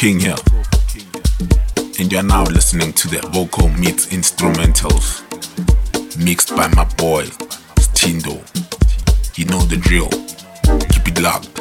King here. And you're now listening to the vocal meets instrumentals mixed by my boy Stindo. You know the drill. Keep it locked.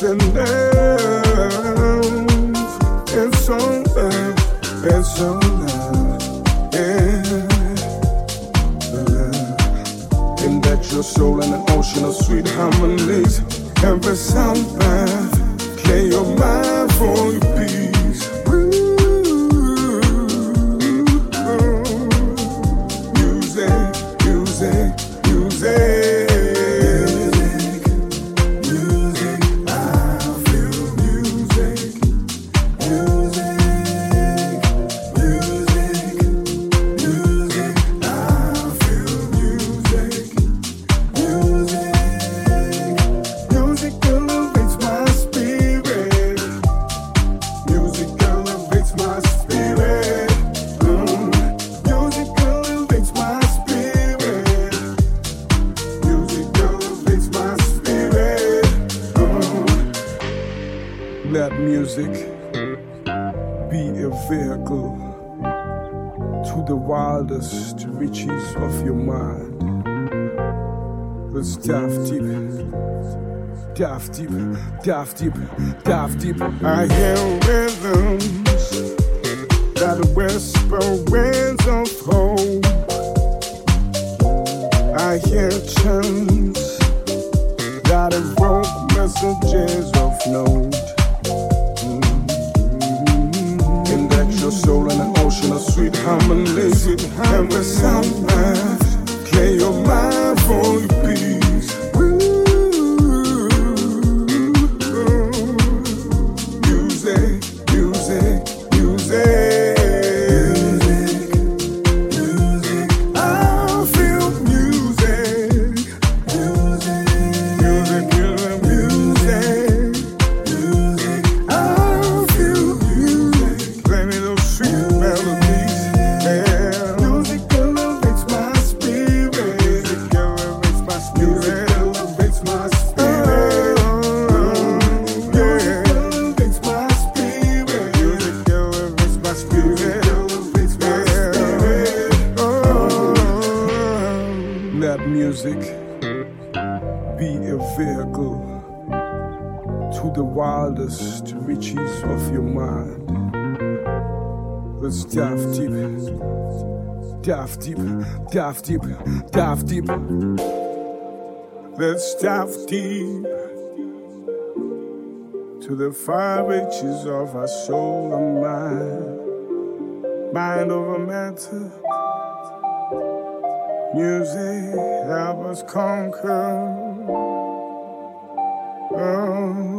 Dive dive deep, dive deep. Dive deep, dive deep. Let's dive deep to the far reaches of our soul and mind, mind over matter. Music help us conquer. Oh.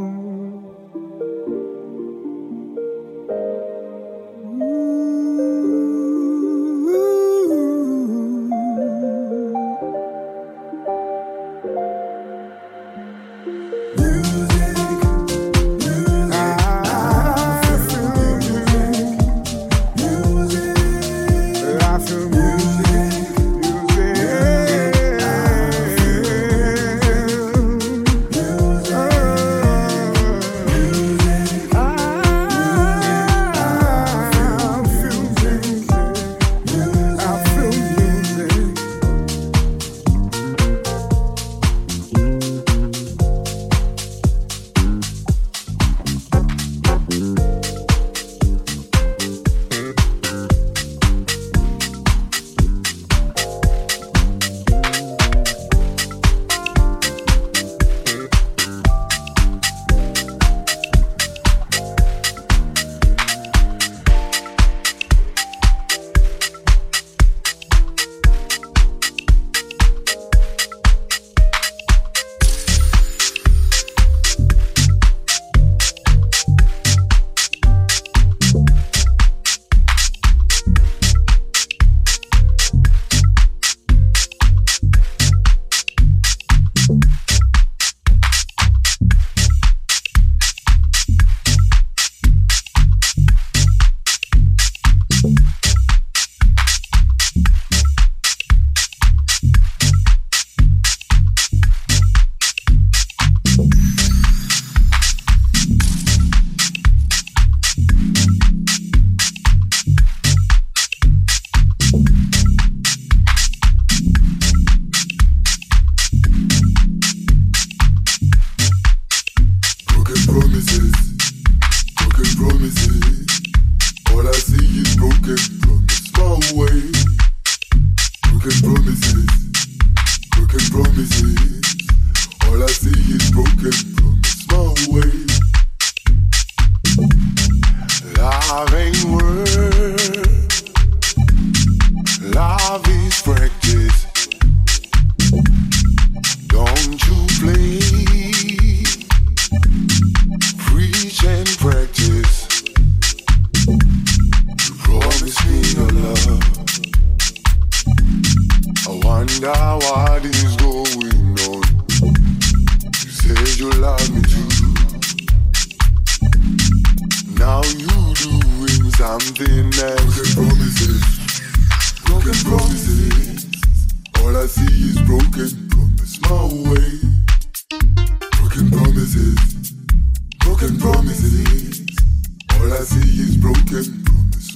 is broken.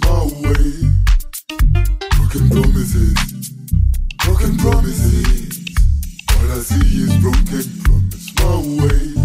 Promise. Broken promises. Broken promises. I see is broken. Promise my way.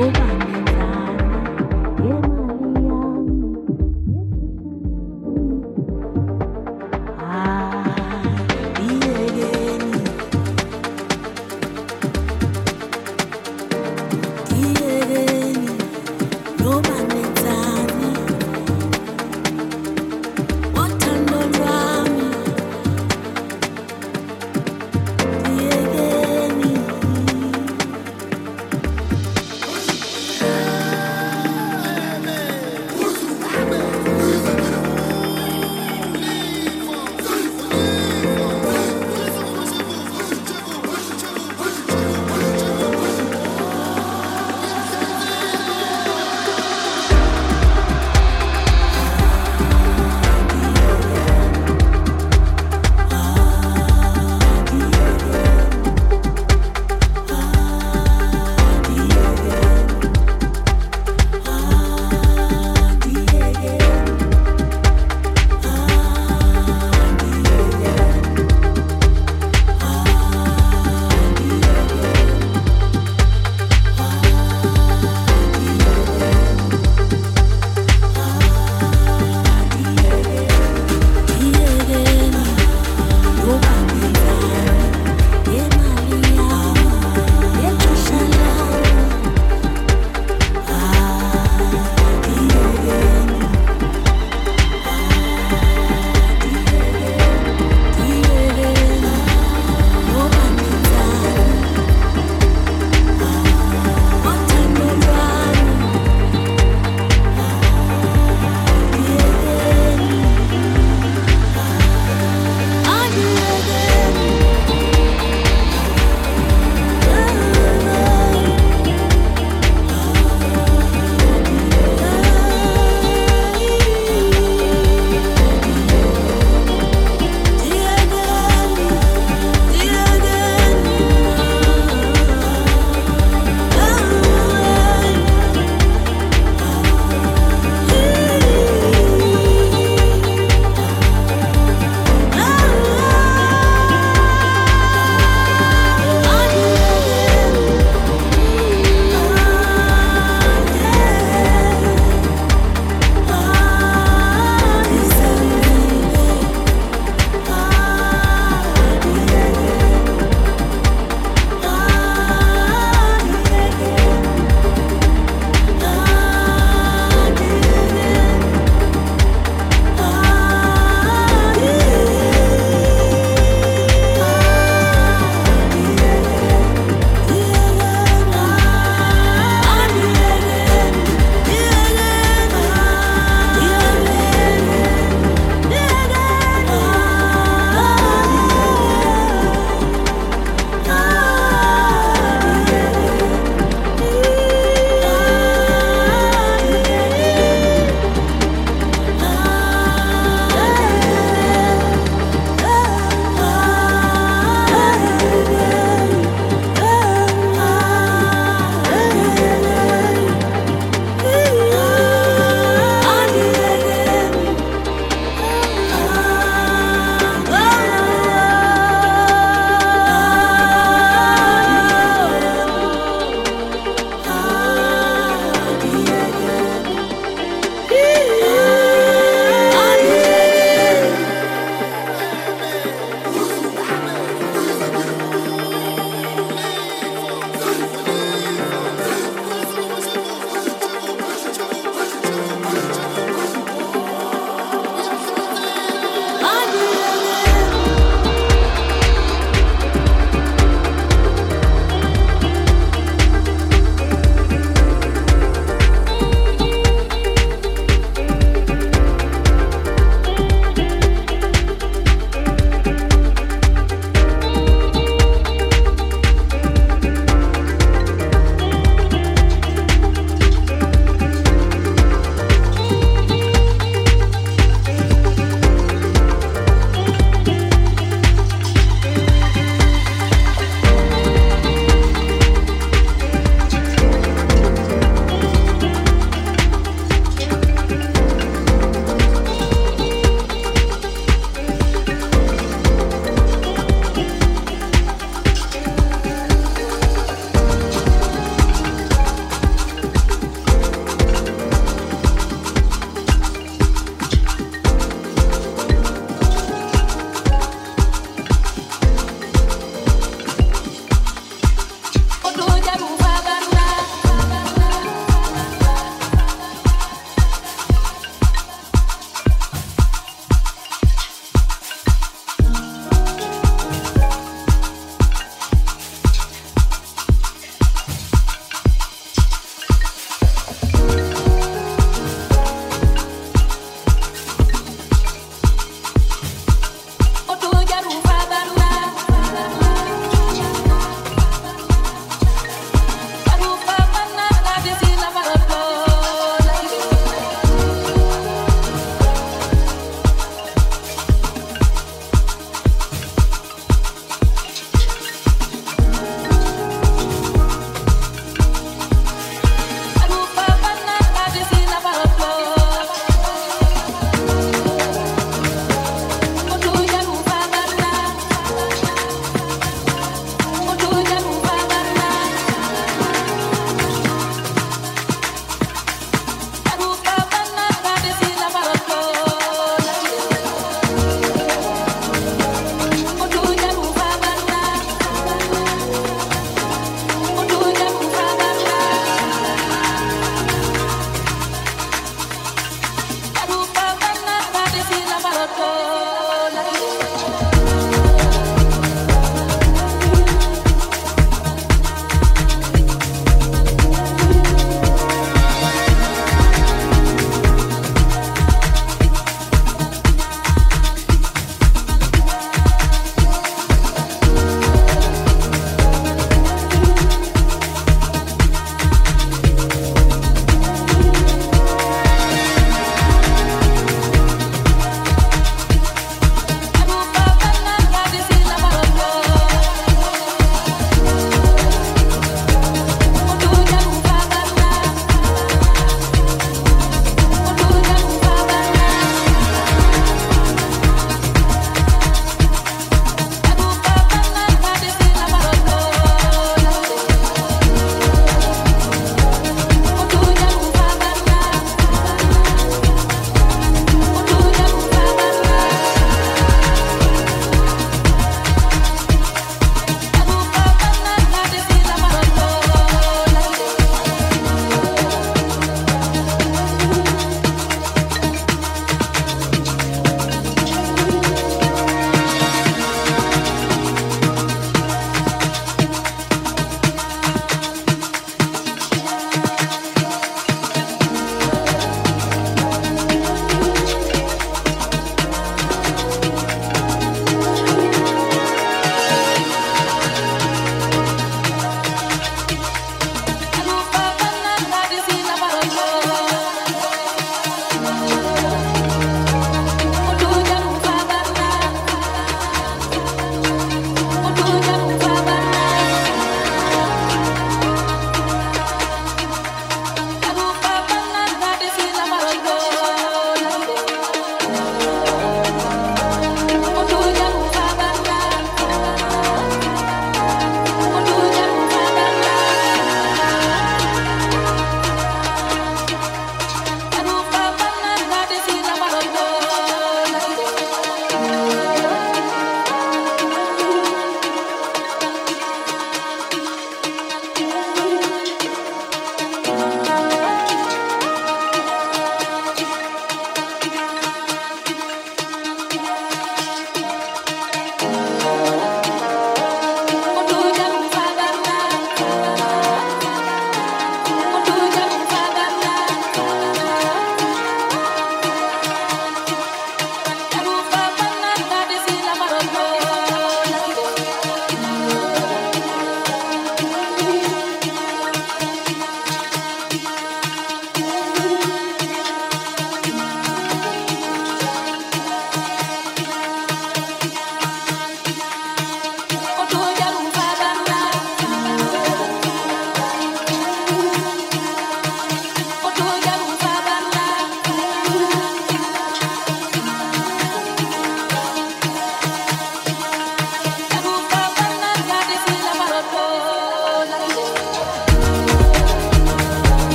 Global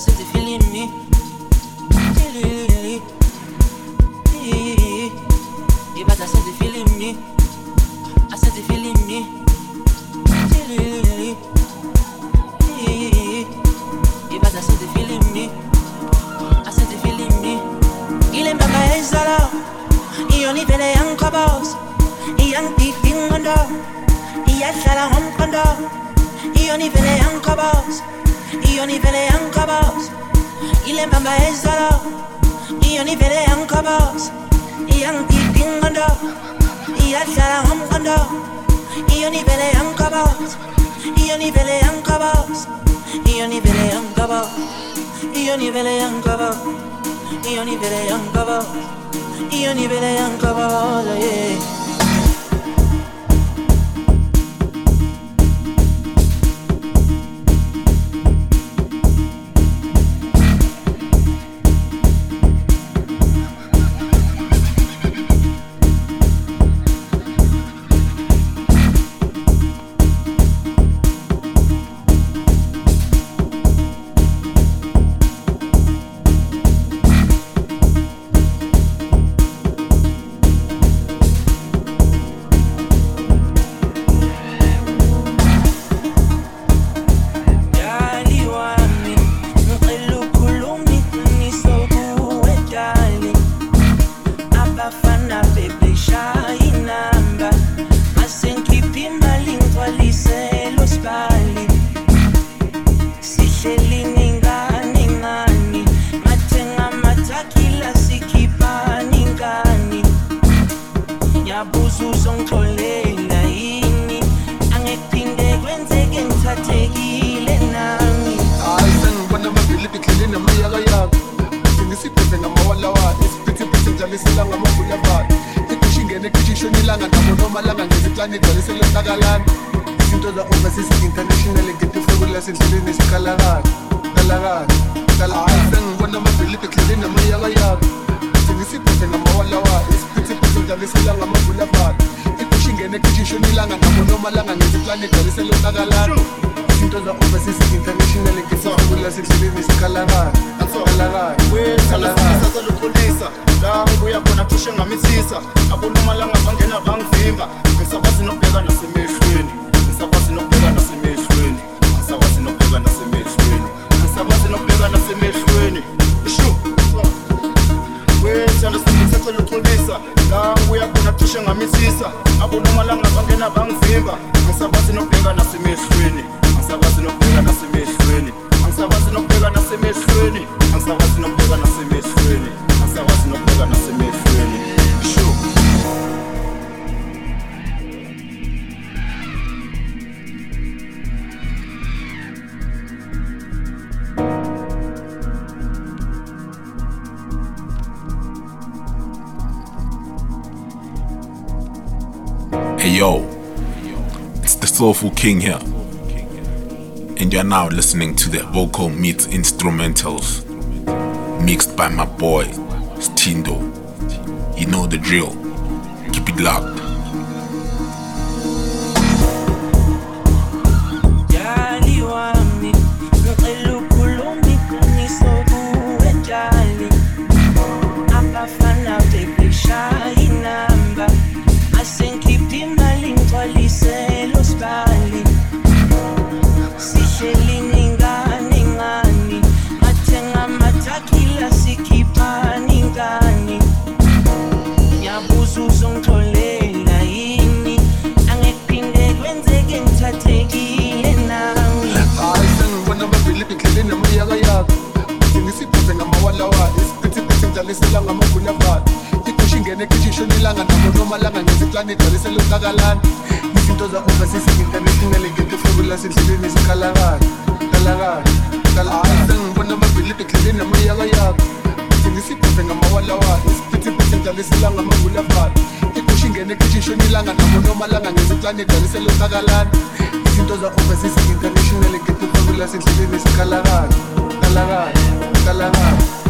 since you're feeling me. If I since you're feeling me. E iyona ivele yangiqhoboza iyona ivele yangiqhoboza iyona ivele yangiqhoboza oh, yeah malaga ngesiplanet ngaleselenzakalayo izinto za-overseas international ngedifo kulasenhleleni sikalakani kalakani kalakaniengibona amabhilidi ehlele namayakayaka sengisibhise ngamawalawayo isiphithiphithi ngidlalisela ngamabulabala ikusho ingene ekhishisho nilanga nabo nomalanga ngesiplanet ngaleselenzakalayo izinto za-overseas international ngetifekula sendleleni sikalakala kalakala kalakala sasalukholisa la ngibuya khona cishe ngamithisa abonomalanga bangena bangivimba ngisakwazi nokubheka nasemehlweni ngisakwazi nokubheka nasemehlweni ngisakwazi nokubheka nasemehlweni ngisakwazi nokubheka nasemehlweni ishu wethanda sengithethe luxolisa la ngibuya khona cishe ngamithisa abonomalanga bangena bangivimba ngisakwazi nokubheka nasemehlweni Soulful King here. And you're now listening to the vocal meets instrumentals mixed by my boy Stindo. You know the drill. Keep it locked. Ngidlalisela ngamabunabhali ikusha ingene ekhishi ishonilanga nabo nomalanga ngeziplani idlalisela utakalana izinto za-overseas-international ngetufubula sendleleni zikhalakala kalakala sengibona ababhilibhi endleleni amayakayaka ngisibhebhe ngamawalawa isiphithiphithi izinto sikhalakala kalakala kalakala